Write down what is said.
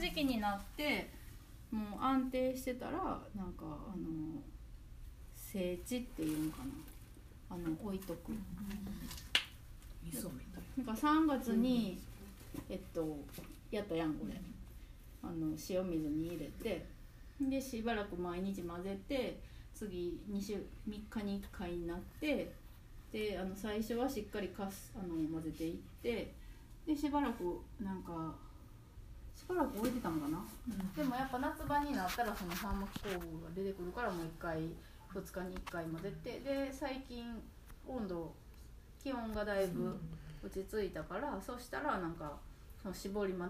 時期になってもう安定してたらなんかあの整地っていうんかな。あの置いとく、味噌みたい。なんか3月に、えっとやったやんこれ。あの塩水に入れてでしばらく毎日混ぜて次2週3日に1回になってであの最初はしっかりかすあの混ぜていってでしばらくなんかしばらく置いてたんかな、でもやっぱ夏場になったらその三膜工具が出てくるからもう1回2日に1回混ぜてで最近温度気温がだいぶ落ち着いたから、そしたらなんかその絞り混